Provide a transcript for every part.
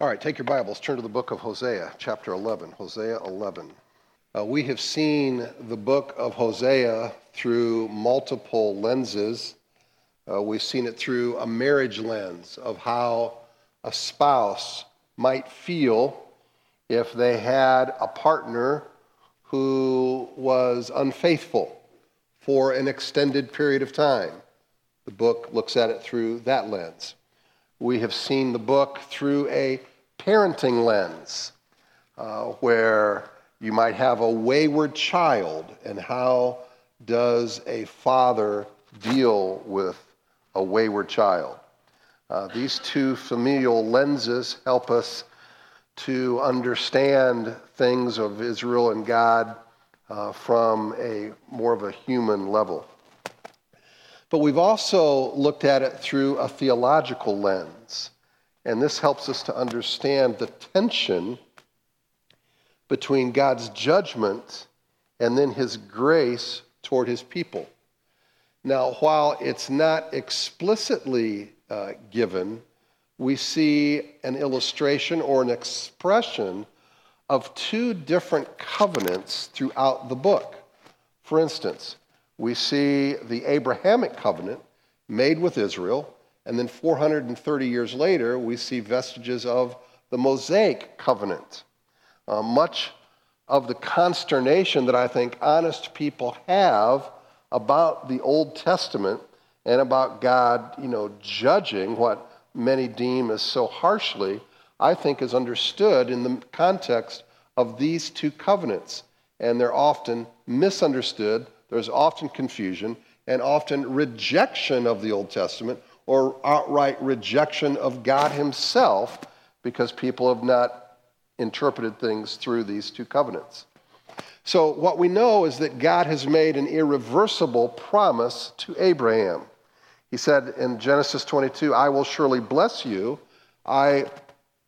All right, take your Bibles, turn to the book of Hosea, chapter 11. Hosea 11. Uh, we have seen the book of Hosea through multiple lenses. Uh, we've seen it through a marriage lens of how a spouse might feel if they had a partner who was unfaithful for an extended period of time. The book looks at it through that lens. We have seen the book through a parenting lens, uh, where you might have a wayward child, and how does a father deal with a wayward child? Uh, these two familial lenses help us to understand things of Israel and God uh, from a more of a human level. But we've also looked at it through a theological lens. And this helps us to understand the tension between God's judgment and then his grace toward his people. Now, while it's not explicitly uh, given, we see an illustration or an expression of two different covenants throughout the book. For instance, we see the Abrahamic covenant made with Israel, and then 430 years later, we see vestiges of the Mosaic covenant. Uh, much of the consternation that I think honest people have about the Old Testament and about God, you know, judging what many deem as so harshly, I think is understood in the context of these two covenants. And they're often misunderstood, there's often confusion, and often rejection of the Old Testament or outright rejection of God Himself because people have not interpreted things through these two covenants. So, what we know is that God has made an irreversible promise to Abraham. He said in Genesis 22, I will surely bless you. I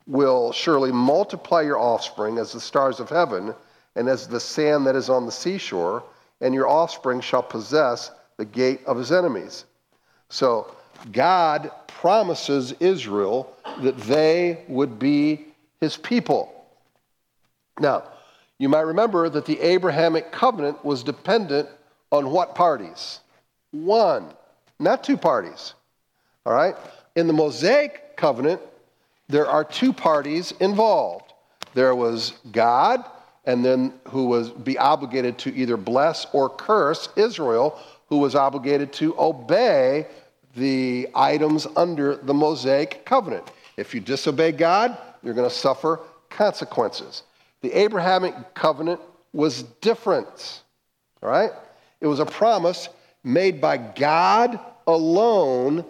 will surely multiply your offspring as the stars of heaven and as the sand that is on the seashore, and your offspring shall possess the gate of his enemies. So, God promises Israel that they would be his people. Now, you might remember that the Abrahamic covenant was dependent on what parties? One, not two parties. All right? In the Mosaic covenant, there are two parties involved. There was God, and then who was be obligated to either bless or curse Israel, who was obligated to obey the items under the Mosaic covenant. If you disobey God, you're going to suffer consequences. The Abrahamic covenant was different. All right? It was a promise made by God alone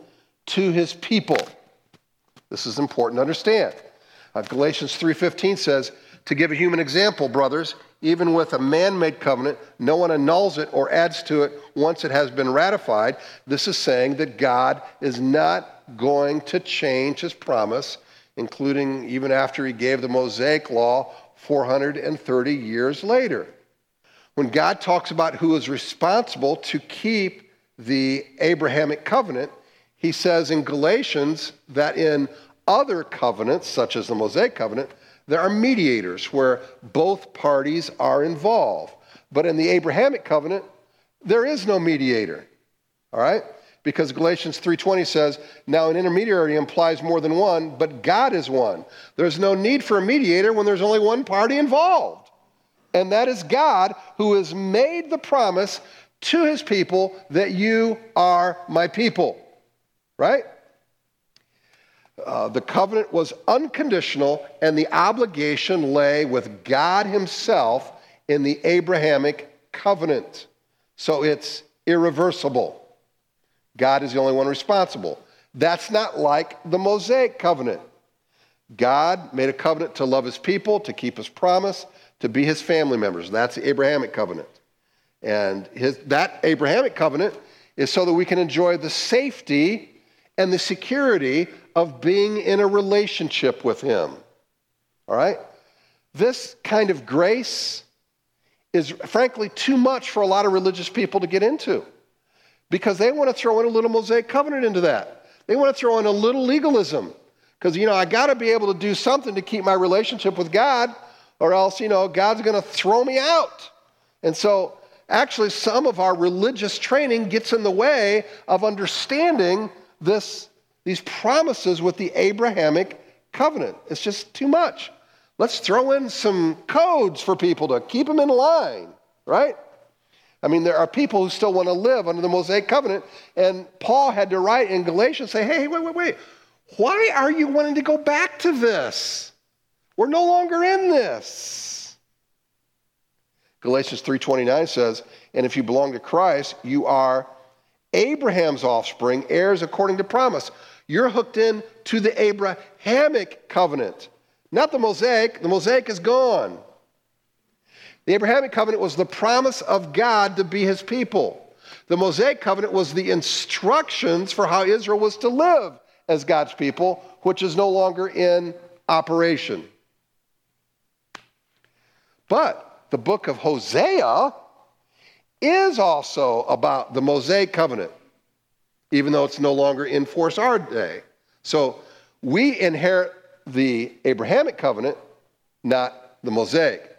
to his people. This is important to understand. Uh, Galatians 3:15 says, "To give a human example, brothers, even with a man-made covenant, no one annuls it or adds to it once it has been ratified." This is saying that God is not going to change his promise, including even after he gave the Mosaic law 430 years later. When God talks about who is responsible to keep the Abrahamic covenant, he says in Galatians that in other covenants, such as the Mosaic covenant, there are mediators where both parties are involved. But in the Abrahamic covenant, there is no mediator. All right? because Galatians 3:20 says, "Now an intermediary implies more than one, but God is one." There's no need for a mediator when there's only one party involved. And that is God who has made the promise to his people that you are my people. Right? Uh, the covenant was unconditional, and the obligation lay with God Himself in the Abrahamic covenant. So it's irreversible. God is the only one responsible. That's not like the Mosaic covenant. God made a covenant to love his people, to keep his promise, to be his family members. That's the Abrahamic covenant. And his, that Abrahamic covenant is so that we can enjoy the safety and the security of being in a relationship with him. All right? This kind of grace is frankly too much for a lot of religious people to get into because they want to throw in a little Mosaic covenant into that. They want to throw in a little legalism Because, you know, I got to be able to do something to keep my relationship with God, or else, you know, God's going to throw me out. And so, actually, some of our religious training gets in the way of understanding this, these promises with the Abrahamic covenant. It's just too much. Let's throw in some codes for people to keep them in line, right? I mean, there are people who still want to live under the Mosaic covenant, and Paul had to write in Galatians say, hey, wait, wait, wait. Why are you wanting to go back to this? We're no longer in this. Galatians 3:29 says, "And if you belong to Christ, you are Abraham's offspring, heirs according to promise." You're hooked in to the Abrahamic covenant, not the Mosaic. The Mosaic is gone. The Abrahamic covenant was the promise of God to be his people. The Mosaic covenant was the instructions for how Israel was to live as God's people, which is no longer in operation. But the book of Hosea is also about the Mosaic covenant, even though it's no longer in force our day. So we inherit the Abrahamic covenant, not the Mosaic.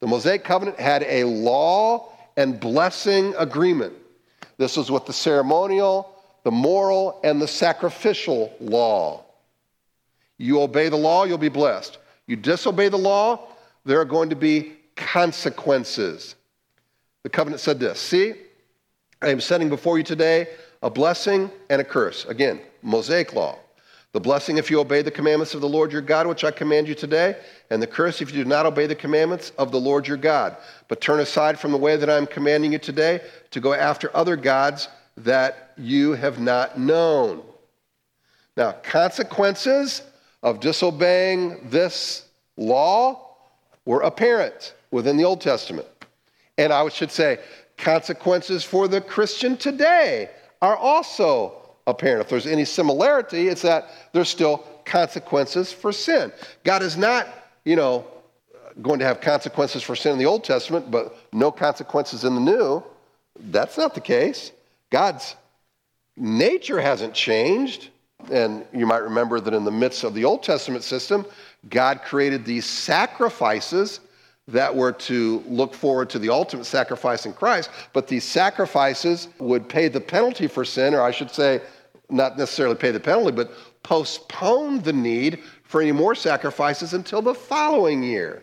The Mosaic covenant had a law and blessing agreement. This was with the ceremonial, the moral, and the sacrificial law. You obey the law, you'll be blessed. You disobey the law, there are going to be consequences. The covenant said this See, I am setting before you today a blessing and a curse. Again, Mosaic law. The blessing if you obey the commandments of the Lord your God, which I command you today, and the curse if you do not obey the commandments of the Lord your God, but turn aside from the way that I am commanding you today to go after other gods that you have not known. Now, consequences of disobeying this law were apparent within the Old Testament. And I should say, consequences for the Christian today are also apparent. If there's any similarity, it's that there's still consequences for sin. God is not, you know, going to have consequences for sin in the Old Testament, but no consequences in the New. That's not the case. God's nature hasn't changed. And you might remember that in the midst of the Old Testament system, God created these sacrifices that were to look forward to the ultimate sacrifice in Christ. But these sacrifices would pay the penalty for sin, or I should say, not necessarily pay the penalty, but postpone the need for any more sacrifices until the following year.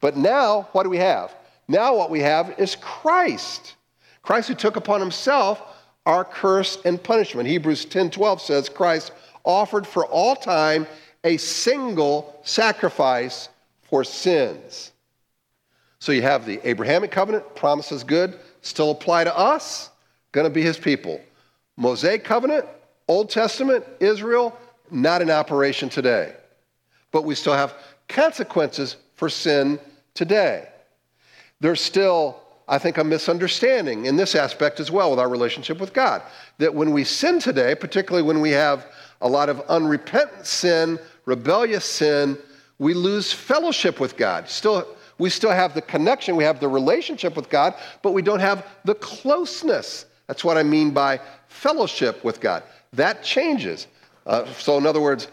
But now, what do we have? Now, what we have is Christ. Christ who took upon himself our curse and punishment. Hebrews 10 12 says, Christ offered for all time a single sacrifice for sins. So you have the Abrahamic covenant, promises good, still apply to us, going to be his people. Mosaic covenant, Old Testament, Israel, not in operation today. But we still have consequences for sin today. There's still, I think, a misunderstanding in this aspect as well with our relationship with God. That when we sin today, particularly when we have a lot of unrepentant sin, rebellious sin, we lose fellowship with God. Still, we still have the connection, we have the relationship with God, but we don't have the closeness. That's what I mean by fellowship with God. That changes. Uh, so, in other words,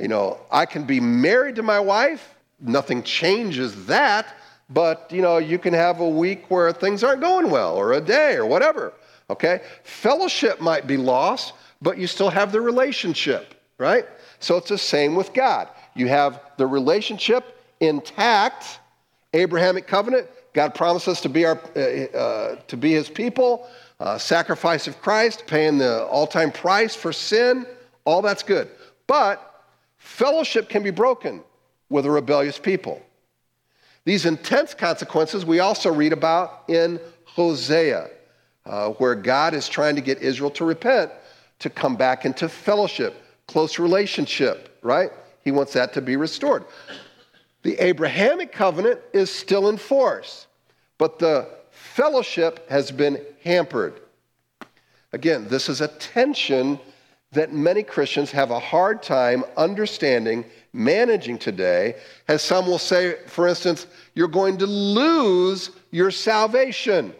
you know, I can be married to my wife, nothing changes that, but, you know, you can have a week where things aren't going well, or a day, or whatever, okay? Fellowship might be lost, but you still have the relationship, right? So it's the same with God. You have the relationship intact, Abrahamic covenant. God promised us to be, our, uh, uh, to be his people uh, sacrifice of Christ, paying the all time price for sin, all that's good. But fellowship can be broken with a rebellious people. These intense consequences we also read about in Hosea, uh, where God is trying to get Israel to repent, to come back into fellowship, close relationship, right? He wants that to be restored. The Abrahamic covenant is still in force, but the fellowship has been hampered. Again, this is a tension that many Christians have a hard time understanding, managing today, as some will say, for instance, you're going to lose your salvation,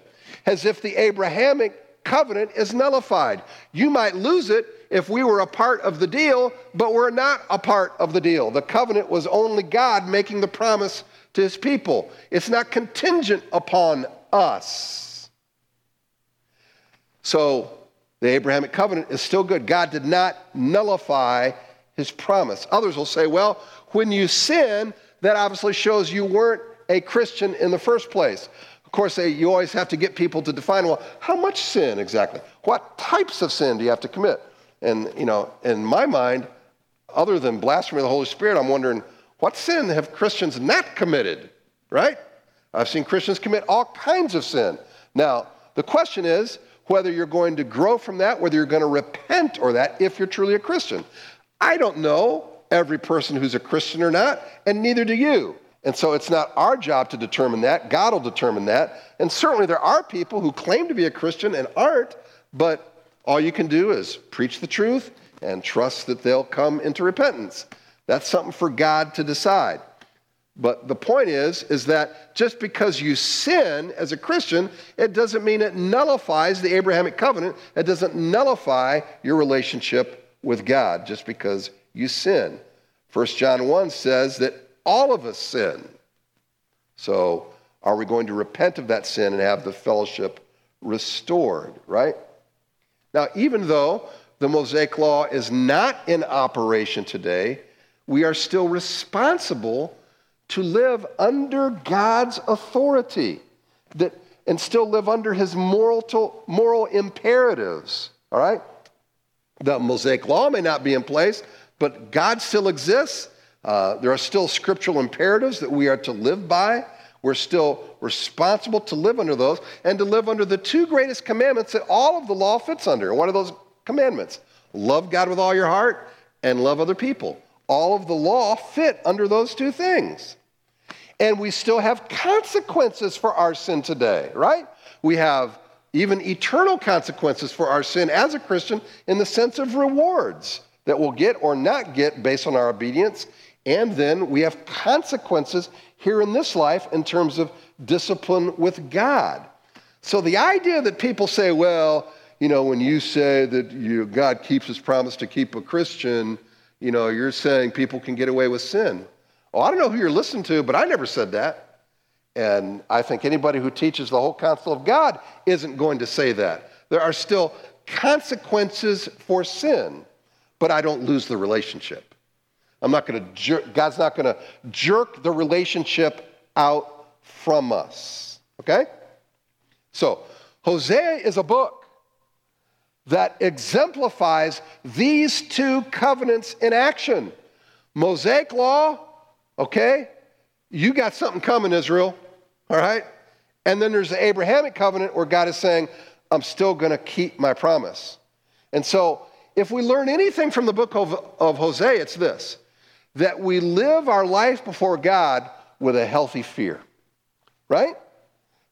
as if the Abrahamic covenant is nullified. You might lose it if we were a part of the deal, but we're not a part of the deal. The covenant was only God making the promise to his people, it's not contingent upon us. So the Abrahamic covenant is still good. God did not nullify his promise. Others will say, well, when you sin, that obviously shows you weren't a Christian in the first place. Of course, they, you always have to get people to define, well, how much sin exactly? What types of sin do you have to commit? And, you know, in my mind, other than blasphemy of the Holy Spirit, I'm wondering, what sin have Christians not committed, right? I've seen Christians commit all kinds of sin. Now, the question is whether you're going to grow from that, whether you're going to repent or that, if you're truly a Christian. I don't know every person who's a Christian or not, and neither do you. And so it's not our job to determine that. God will determine that. And certainly there are people who claim to be a Christian and aren't, but all you can do is preach the truth and trust that they'll come into repentance. That's something for God to decide. But the point is is that just because you sin as a Christian, it doesn't mean it nullifies the Abrahamic covenant. It doesn't nullify your relationship with God just because you sin. 1 John 1 says that all of us sin. So, are we going to repent of that sin and have the fellowship restored, right? Now, even though the Mosaic Law is not in operation today, we are still responsible to live under God's authority that, and still live under his moral, to, moral imperatives, all right? The Mosaic Law may not be in place, but God still exists uh, there are still scriptural imperatives that we are to live by. We're still responsible to live under those and to live under the two greatest commandments that all of the law fits under. What are those commandments? Love God with all your heart and love other people. All of the law fit under those two things. And we still have consequences for our sin today, right? We have even eternal consequences for our sin as a Christian in the sense of rewards that we'll get or not get based on our obedience and then we have consequences here in this life in terms of discipline with God. So the idea that people say, well, you know, when you say that you, God keeps his promise to keep a Christian, you know, you're saying people can get away with sin. Oh, I don't know who you're listening to, but I never said that. And I think anybody who teaches the whole counsel of God isn't going to say that. There are still consequences for sin, but I don't lose the relationship. I'm not going to jerk, God's not going to jerk the relationship out from us. Okay? So, Hosea is a book that exemplifies these two covenants in action. Mosaic law, okay? You got something coming, Israel, all right? And then there's the Abrahamic covenant where God is saying, I'm still going to keep my promise. And so, if we learn anything from the book of, of Hosea, it's this that we live our life before God with a healthy fear, right?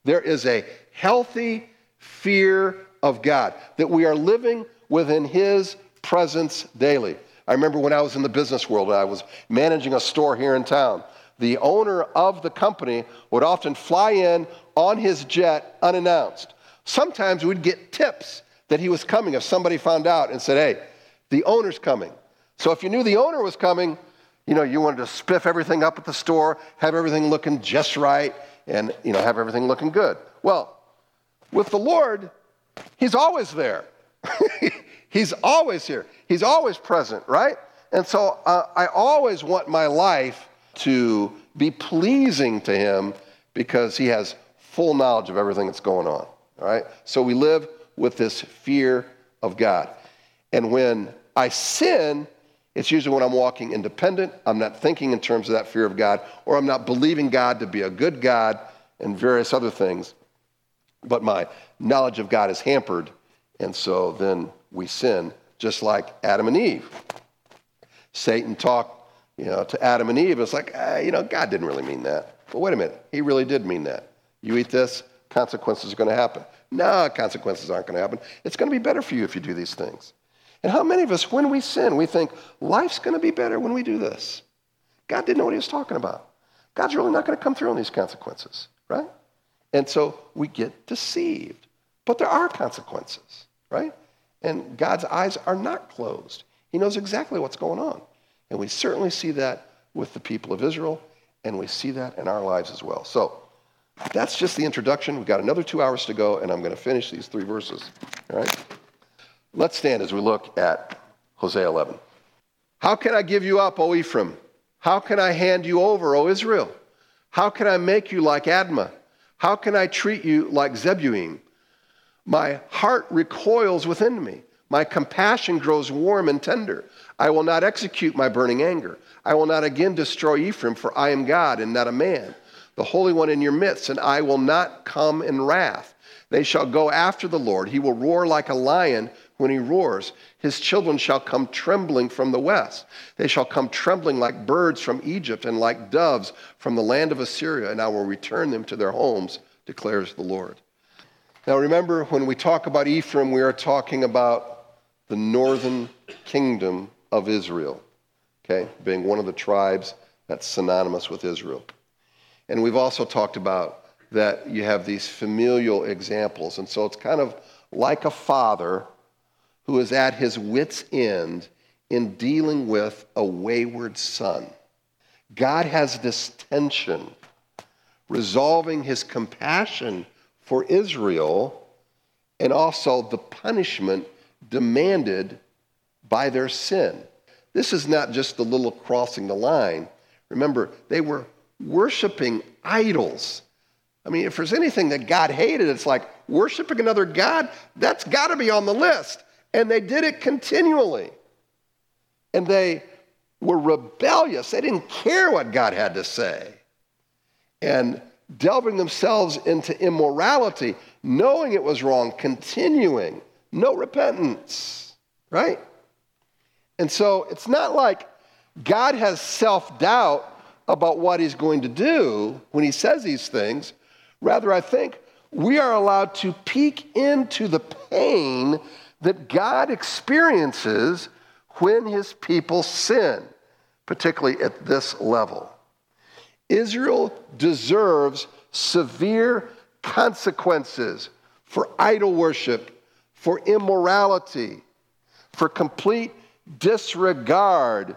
There is a healthy fear of God, that we are living within His presence daily. I remember when I was in the business world, I was managing a store here in town. The owner of the company would often fly in on his jet unannounced. Sometimes we'd get tips that he was coming if somebody found out and said, Hey, the owner's coming. So if you knew the owner was coming, you know, you wanted to spiff everything up at the store, have everything looking just right, and, you know, have everything looking good. Well, with the Lord, He's always there. he's always here. He's always present, right? And so uh, I always want my life to be pleasing to Him because He has full knowledge of everything that's going on, all right? So we live with this fear of God. And when I sin, it's usually when I'm walking independent, I'm not thinking in terms of that fear of God, or I'm not believing God to be a good God and various other things. But my knowledge of God is hampered, and so then we sin, just like Adam and Eve. Satan talked you know, to Adam and Eve. It's like, ah, you know, God didn't really mean that. But wait a minute, he really did mean that. You eat this, consequences are going to happen. No, consequences aren't going to happen. It's going to be better for you if you do these things. And how many of us, when we sin, we think life's going to be better when we do this? God didn't know what he was talking about. God's really not going to come through on these consequences, right? And so we get deceived. But there are consequences, right? And God's eyes are not closed. He knows exactly what's going on. And we certainly see that with the people of Israel, and we see that in our lives as well. So that's just the introduction. We've got another two hours to go, and I'm going to finish these three verses. All right? Let's stand as we look at Hosea 11. How can I give you up, O Ephraim? How can I hand you over, O Israel? How can I make you like Admah? How can I treat you like Zeboiim? My heart recoils within me. My compassion grows warm and tender. I will not execute my burning anger. I will not again destroy Ephraim, for I am God and not a man, the Holy One in your midst, and I will not come in wrath. They shall go after the Lord. He will roar like a lion when he roars. His children shall come trembling from the west. They shall come trembling like birds from Egypt and like doves from the land of Assyria, and I will return them to their homes, declares the Lord. Now remember, when we talk about Ephraim, we are talking about the northern kingdom of Israel, okay, being one of the tribes that's synonymous with Israel. And we've also talked about that you have these familial examples. And so it's kind of like a father who is at his wits' end in dealing with a wayward son. God has this tension, resolving his compassion for Israel and also the punishment demanded by their sin. This is not just a little crossing the line. Remember, they were worshiping idols. I mean, if there's anything that God hated, it's like worshiping another God. That's got to be on the list. And they did it continually. And they were rebellious. They didn't care what God had to say. And delving themselves into immorality, knowing it was wrong, continuing, no repentance, right? And so it's not like God has self doubt about what he's going to do when he says these things. Rather, I think we are allowed to peek into the pain that God experiences when his people sin, particularly at this level. Israel deserves severe consequences for idol worship, for immorality, for complete disregard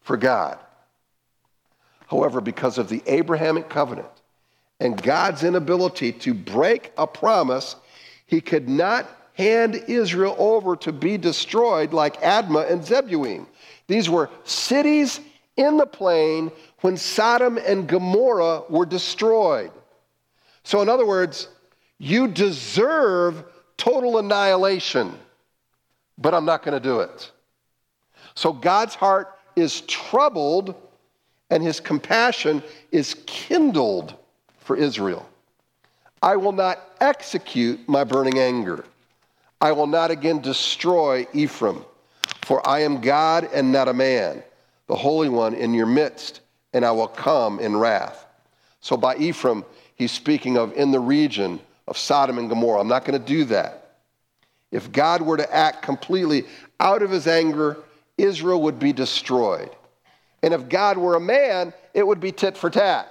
for God. However, because of the Abrahamic covenant and God's inability to break a promise, he could not hand Israel over to be destroyed like Admah and Zeboiim. These were cities in the plain when Sodom and Gomorrah were destroyed. So, in other words, you deserve total annihilation, but I'm not going to do it. So, God's heart is troubled and his compassion is kindled for Israel. I will not execute my burning anger. I will not again destroy Ephraim, for I am God and not a man the Holy One in your midst, and I will come in wrath. So by Ephraim, he's speaking of in the region of Sodom and Gomorrah. I'm not going to do that. If God were to act completely out of his anger, Israel would be destroyed. And if God were a man, it would be tit for tat.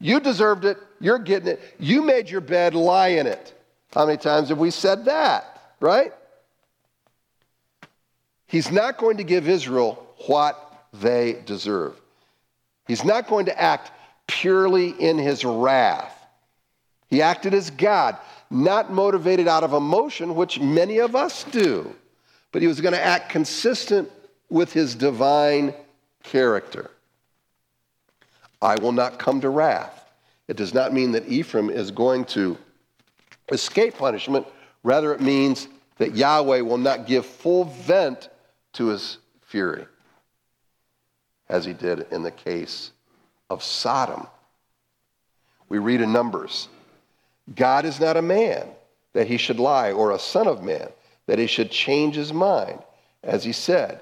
You deserved it, you're getting it. You made your bed, lie in it. How many times have we said that, right? He's not going to give Israel what they deserve. He's not going to act purely in his wrath. He acted as God, not motivated out of emotion, which many of us do, but he was going to act consistent with his divine character. I will not come to wrath. It does not mean that Ephraim is going to escape punishment. Rather, it means that Yahweh will not give full vent to his fury as he did in the case of Sodom. We read in Numbers God is not a man that he should lie, or a son of man that he should change his mind, as he said.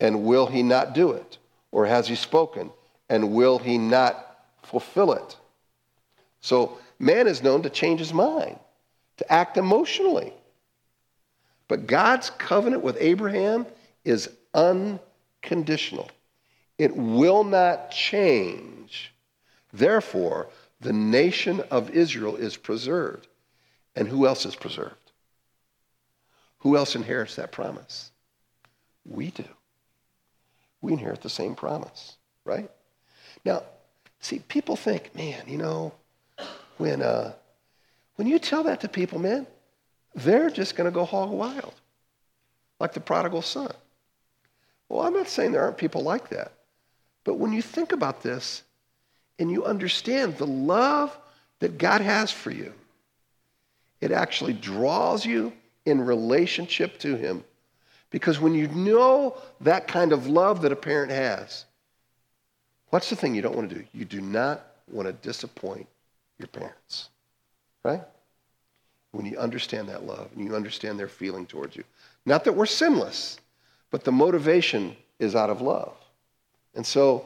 And will he not do it? Or has he spoken? And will he not fulfill it? So, man is known to change his mind, to act emotionally. But God's covenant with Abraham is unconditional. It will not change. Therefore, the nation of Israel is preserved. And who else is preserved? Who else inherits that promise? We do. We inherit the same promise, right? Now, see, people think, man, you know, when, uh, when you tell that to people, man, they're just going to go hog wild, like the prodigal son. Well, I'm not saying there aren't people like that. But when you think about this and you understand the love that God has for you, it actually draws you in relationship to Him. Because when you know that kind of love that a parent has, what's the thing you don't want to do? You do not want to disappoint your parents, right? When you understand that love and you understand their feeling towards you. Not that we're sinless, but the motivation is out of love. And so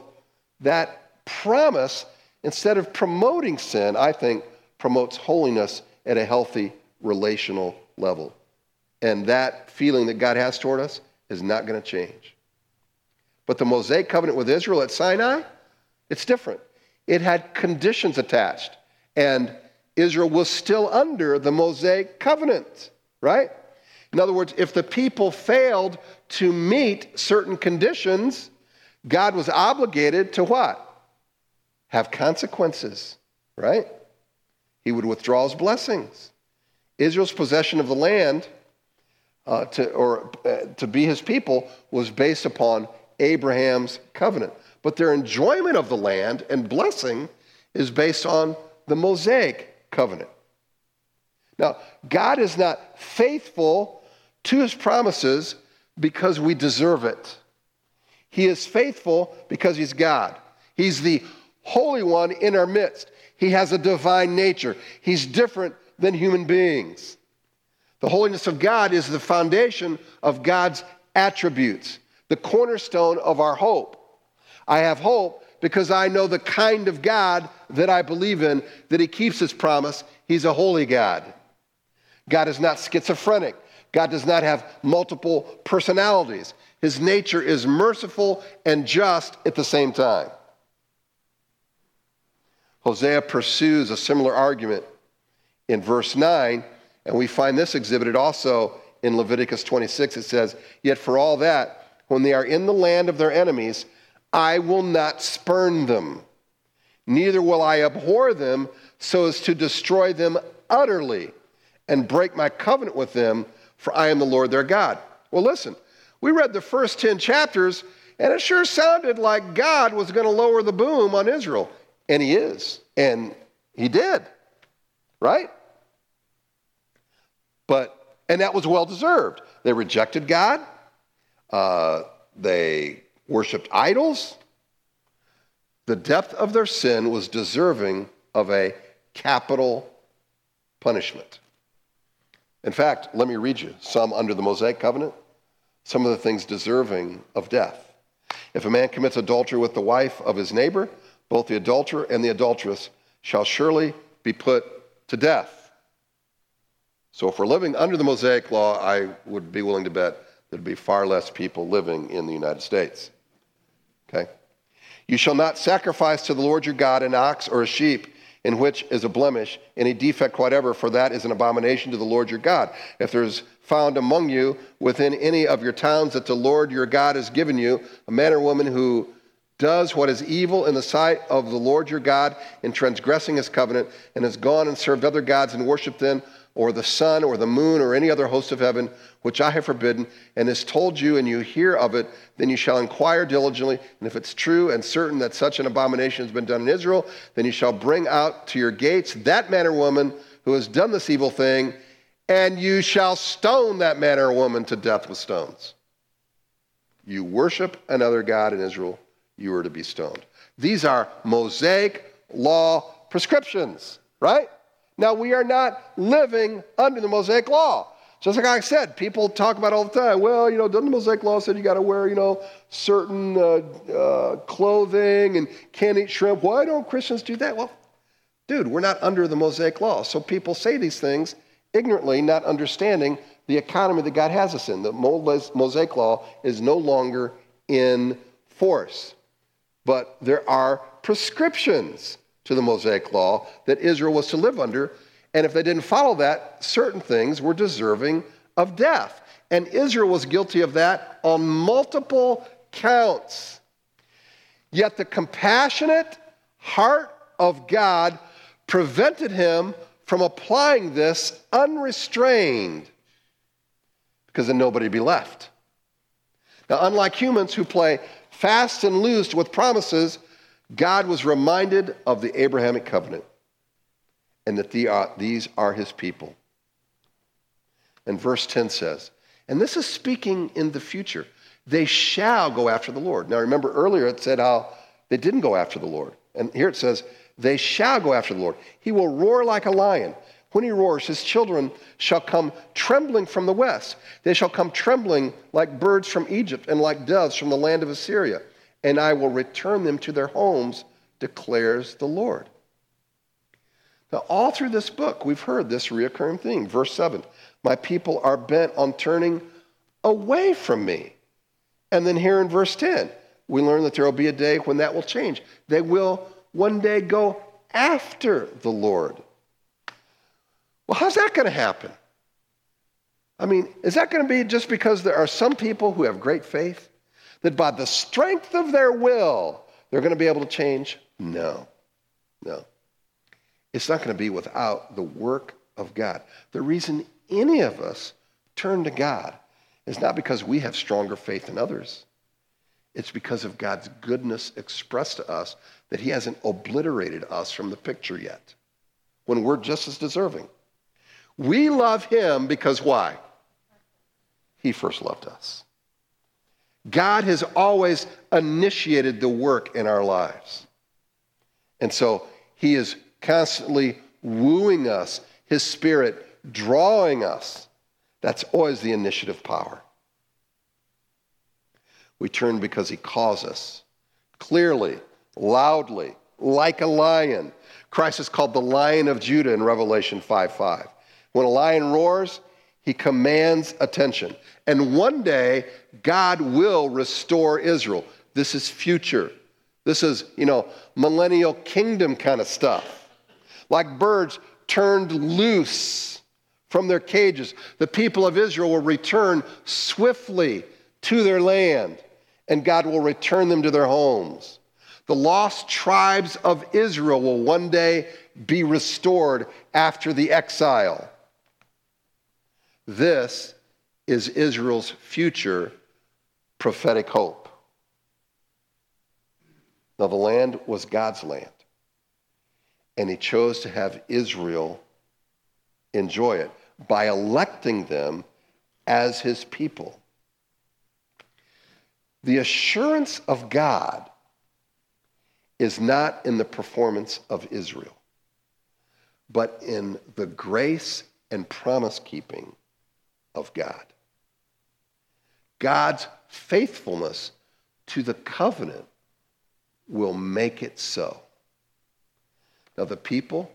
that promise, instead of promoting sin, I think promotes holiness at a healthy relational level. And that feeling that God has toward us is not going to change. But the Mosaic covenant with Israel at Sinai, it's different. It had conditions attached, and Israel was still under the Mosaic covenant, right? In other words, if the people failed to meet certain conditions, God was obligated to what? Have consequences, right? He would withdraw his blessings. Israel's possession of the land uh, to, or uh, to be his people was based upon Abraham's covenant. But their enjoyment of the land and blessing is based on the Mosaic covenant. Now, God is not faithful to his promises because we deserve it. He is faithful because he's God. He's the Holy One in our midst. He has a divine nature. He's different than human beings. The holiness of God is the foundation of God's attributes, the cornerstone of our hope. I have hope because I know the kind of God that I believe in, that He keeps His promise. He's a holy God. God is not schizophrenic. God does not have multiple personalities. His nature is merciful and just at the same time. Hosea pursues a similar argument in verse 9, and we find this exhibited also in Leviticus 26. It says, Yet for all that, when they are in the land of their enemies, I will not spurn them, neither will I abhor them so as to destroy them utterly and break my covenant with them, for I am the Lord their God. Well, listen, we read the first 10 chapters, and it sure sounded like God was going to lower the boom on Israel. And he is. And he did. Right? But, and that was well deserved. They rejected God, uh, they worshiped idols. The depth of their sin was deserving of a capital punishment. In fact, let me read you some under the Mosaic covenant some of the things deserving of death. If a man commits adultery with the wife of his neighbor, both the adulterer and the adulteress shall surely be put to death. So if we're living under the Mosaic law, I would be willing to bet there'd be far less people living in the United States. You shall not sacrifice to the Lord your God an ox or a sheep in which is a blemish, any defect whatever, for that is an abomination to the Lord your God. If there's found among you within any of your towns that the Lord your God has given you, a man or woman who does what is evil in the sight of the Lord your God in transgressing his covenant, and has gone and served other gods and worshiped them, or the sun, or the moon, or any other host of heaven, which I have forbidden, and has told you, and you hear of it, then you shall inquire diligently. And if it's true and certain that such an abomination has been done in Israel, then you shall bring out to your gates that man or woman who has done this evil thing, and you shall stone that man or woman to death with stones. You worship another God in Israel, you are to be stoned. These are Mosaic law prescriptions, right? Now, we are not living under the Mosaic law. Just like I said, people talk about all the time. Well, you know, doesn't the Mosaic law say you got to wear, you know, certain uh, uh, clothing and can't eat shrimp? Why don't Christians do that? Well, dude, we're not under the Mosaic law. So people say these things ignorantly, not understanding the economy that God has us in. The Mosaic law is no longer in force. But there are prescriptions to the Mosaic law that Israel was to live under. And if they didn't follow that, certain things were deserving of death. And Israel was guilty of that on multiple counts. Yet the compassionate heart of God prevented him from applying this unrestrained because then nobody would be left. Now, unlike humans who play fast and loose with promises, God was reminded of the Abrahamic covenant and that uh, these are his people. And verse 10 says, and this is speaking in the future, they shall go after the Lord. Now, remember earlier it said how they didn't go after the Lord. And here it says, they shall go after the Lord. He will roar like a lion. When he roars, his children shall come trembling from the west. They shall come trembling like birds from Egypt and like doves from the land of Assyria. And I will return them to their homes, declares the Lord. Now, all through this book, we've heard this reoccurring theme. Verse 7 My people are bent on turning away from me. And then here in verse 10, we learn that there will be a day when that will change. They will one day go after the Lord. Well, how's that going to happen? I mean, is that going to be just because there are some people who have great faith that by the strength of their will they're going to be able to change? No, no. It's not going to be without the work of God. The reason any of us turn to God is not because we have stronger faith than others. It's because of God's goodness expressed to us that He hasn't obliterated us from the picture yet when we're just as deserving. We love Him because why? He first loved us. God has always initiated the work in our lives. And so He is constantly wooing us, His Spirit drawing us. That's always the initiative power. We turn because He calls us clearly, loudly, like a lion. Christ is called the Lion of Judah in Revelation 5 5. When a lion roars, he commands attention. And one day, God will restore Israel. This is future. This is, you know, millennial kingdom kind of stuff. Like birds turned loose from their cages, the people of Israel will return swiftly to their land and God will return them to their homes. The lost tribes of Israel will one day be restored after the exile. This is Israel's future prophetic hope. Now, the land was God's land, and He chose to have Israel enjoy it by electing them as His people. The assurance of God is not in the performance of Israel, but in the grace and promise keeping of God. God's faithfulness to the covenant will make it so. Now, the people,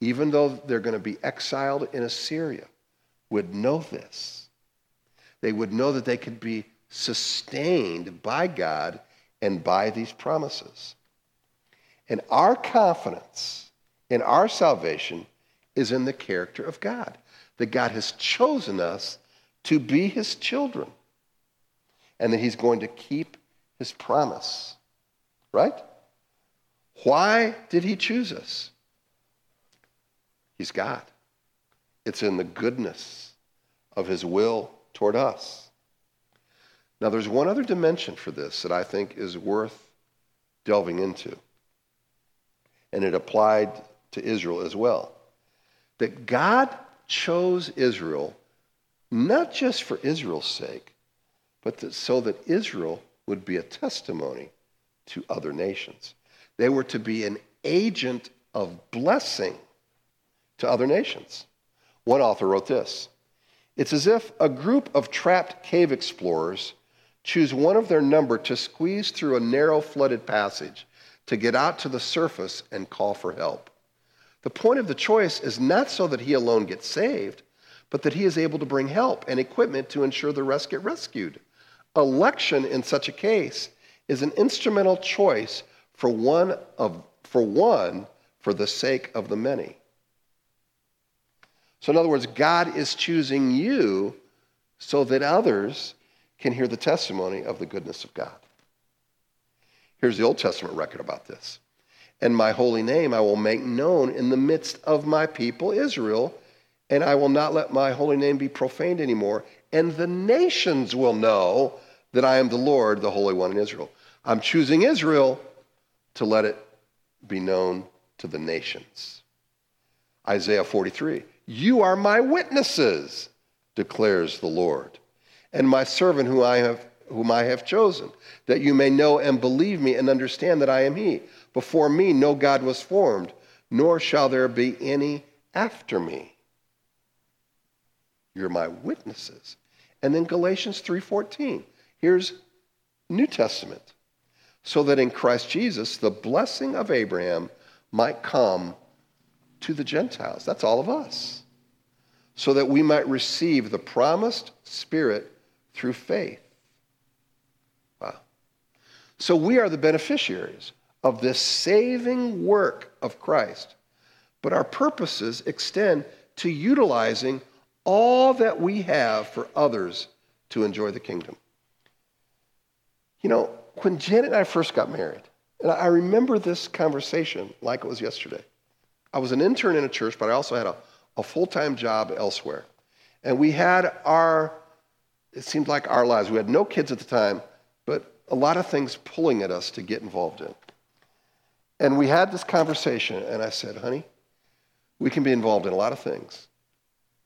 even though they're going to be exiled in Assyria, would know this. They would know that they could be sustained by God and by these promises. And our confidence in our salvation is in the character of God, that God has chosen us to be his children, and that he's going to keep his promise. Right? Why did he choose us? He's God. It's in the goodness of his will toward us. Now, there's one other dimension for this that I think is worth delving into, and it applied to Israel as well. That God chose Israel not just for Israel's sake, but that, so that Israel would be a testimony to other nations. They were to be an agent of blessing to other nations. One author wrote this It's as if a group of trapped cave explorers choose one of their number to squeeze through a narrow flooded passage to get out to the surface and call for help. The point of the choice is not so that he alone gets saved, but that he is able to bring help and equipment to ensure the rest get rescued. Election in such a case is an instrumental choice for one of for one for the sake of the many. So in other words, God is choosing you so that others can hear the testimony of the goodness of God. Here's the Old Testament record about this. And my holy name I will make known in the midst of my people Israel, and I will not let my holy name be profaned anymore. And the nations will know that I am the Lord, the Holy One in Israel. I'm choosing Israel to let it be known to the nations. Isaiah 43 You are my witnesses, declares the Lord, and my servant whom I have, whom I have chosen, that you may know and believe me and understand that I am He. Before me no God was formed, nor shall there be any after me. You're my witnesses. And then Galatians 3:14. Here's New Testament. So that in Christ Jesus the blessing of Abraham might come to the Gentiles. That's all of us. So that we might receive the promised Spirit through faith. Wow. So we are the beneficiaries of this saving work of Christ. But our purposes extend to utilizing all that we have for others to enjoy the kingdom. You know, when Janet and I first got married, and I remember this conversation like it was yesterday. I was an intern in a church, but I also had a, a full time job elsewhere. And we had our, it seemed like our lives. We had no kids at the time, but a lot of things pulling at us to get involved in. And we had this conversation, and I said, honey, we can be involved in a lot of things.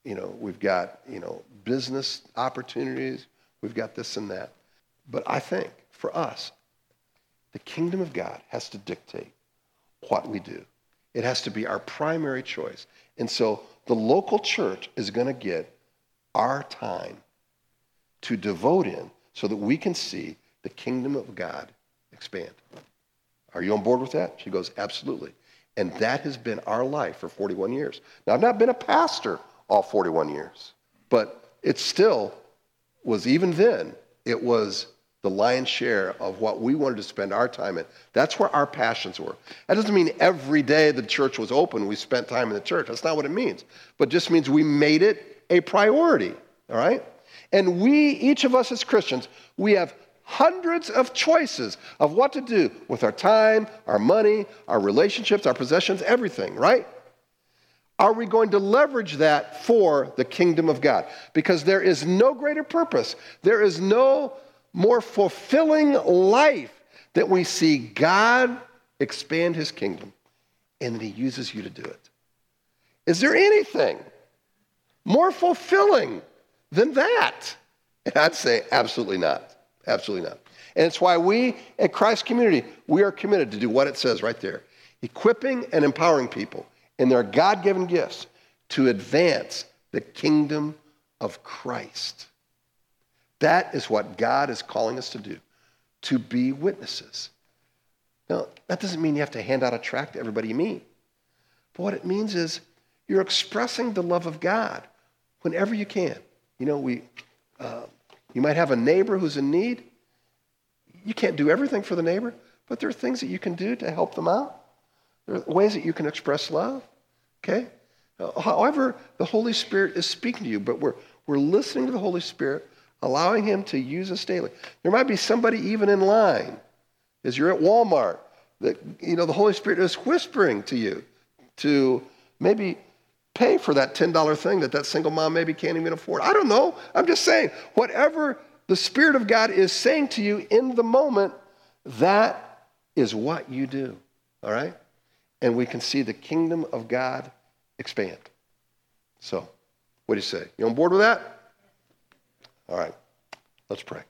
You know, we've got, you know, business opportunities, we've got this and that. But I think for us, the kingdom of God has to dictate what we do. It has to be our primary choice. And so the local church is going to get our time to devote in so that we can see the kingdom of God expand. Are you on board with that? She goes, Absolutely. And that has been our life for 41 years. Now, I've not been a pastor all 41 years, but it still was, even then, it was the lion's share of what we wanted to spend our time in. That's where our passions were. That doesn't mean every day the church was open, we spent time in the church. That's not what it means. But it just means we made it a priority, all right? And we, each of us as Christians, we have hundreds of choices of what to do with our time, our money, our relationships, our possessions, everything, right? Are we going to leverage that for the kingdom of God? Because there is no greater purpose. There is no more fulfilling life that we see God expand his kingdom and that he uses you to do it. Is there anything more fulfilling than that? I'd say absolutely not. Absolutely not. And it's why we at Christ Community, we are committed to do what it says right there equipping and empowering people in their God given gifts to advance the kingdom of Christ. That is what God is calling us to do, to be witnesses. Now, that doesn't mean you have to hand out a tract to everybody you meet. But what it means is you're expressing the love of God whenever you can. You know, we, uh, you might have a neighbor who's in need. You can't do everything for the neighbor, but there are things that you can do to help them out. There are ways that you can express love. Okay? Uh, however, the Holy Spirit is speaking to you, but we're, we're listening to the Holy Spirit allowing Him to use us daily. There might be somebody even in line as you're at Walmart that, you know, the Holy Spirit is whispering to you to maybe pay for that $10 thing that that single mom maybe can't even afford. I don't know. I'm just saying, whatever the Spirit of God is saying to you in the moment, that is what you do. All right? And we can see the kingdom of God expand. So, what do you say? You on board with that? All right, let's pray.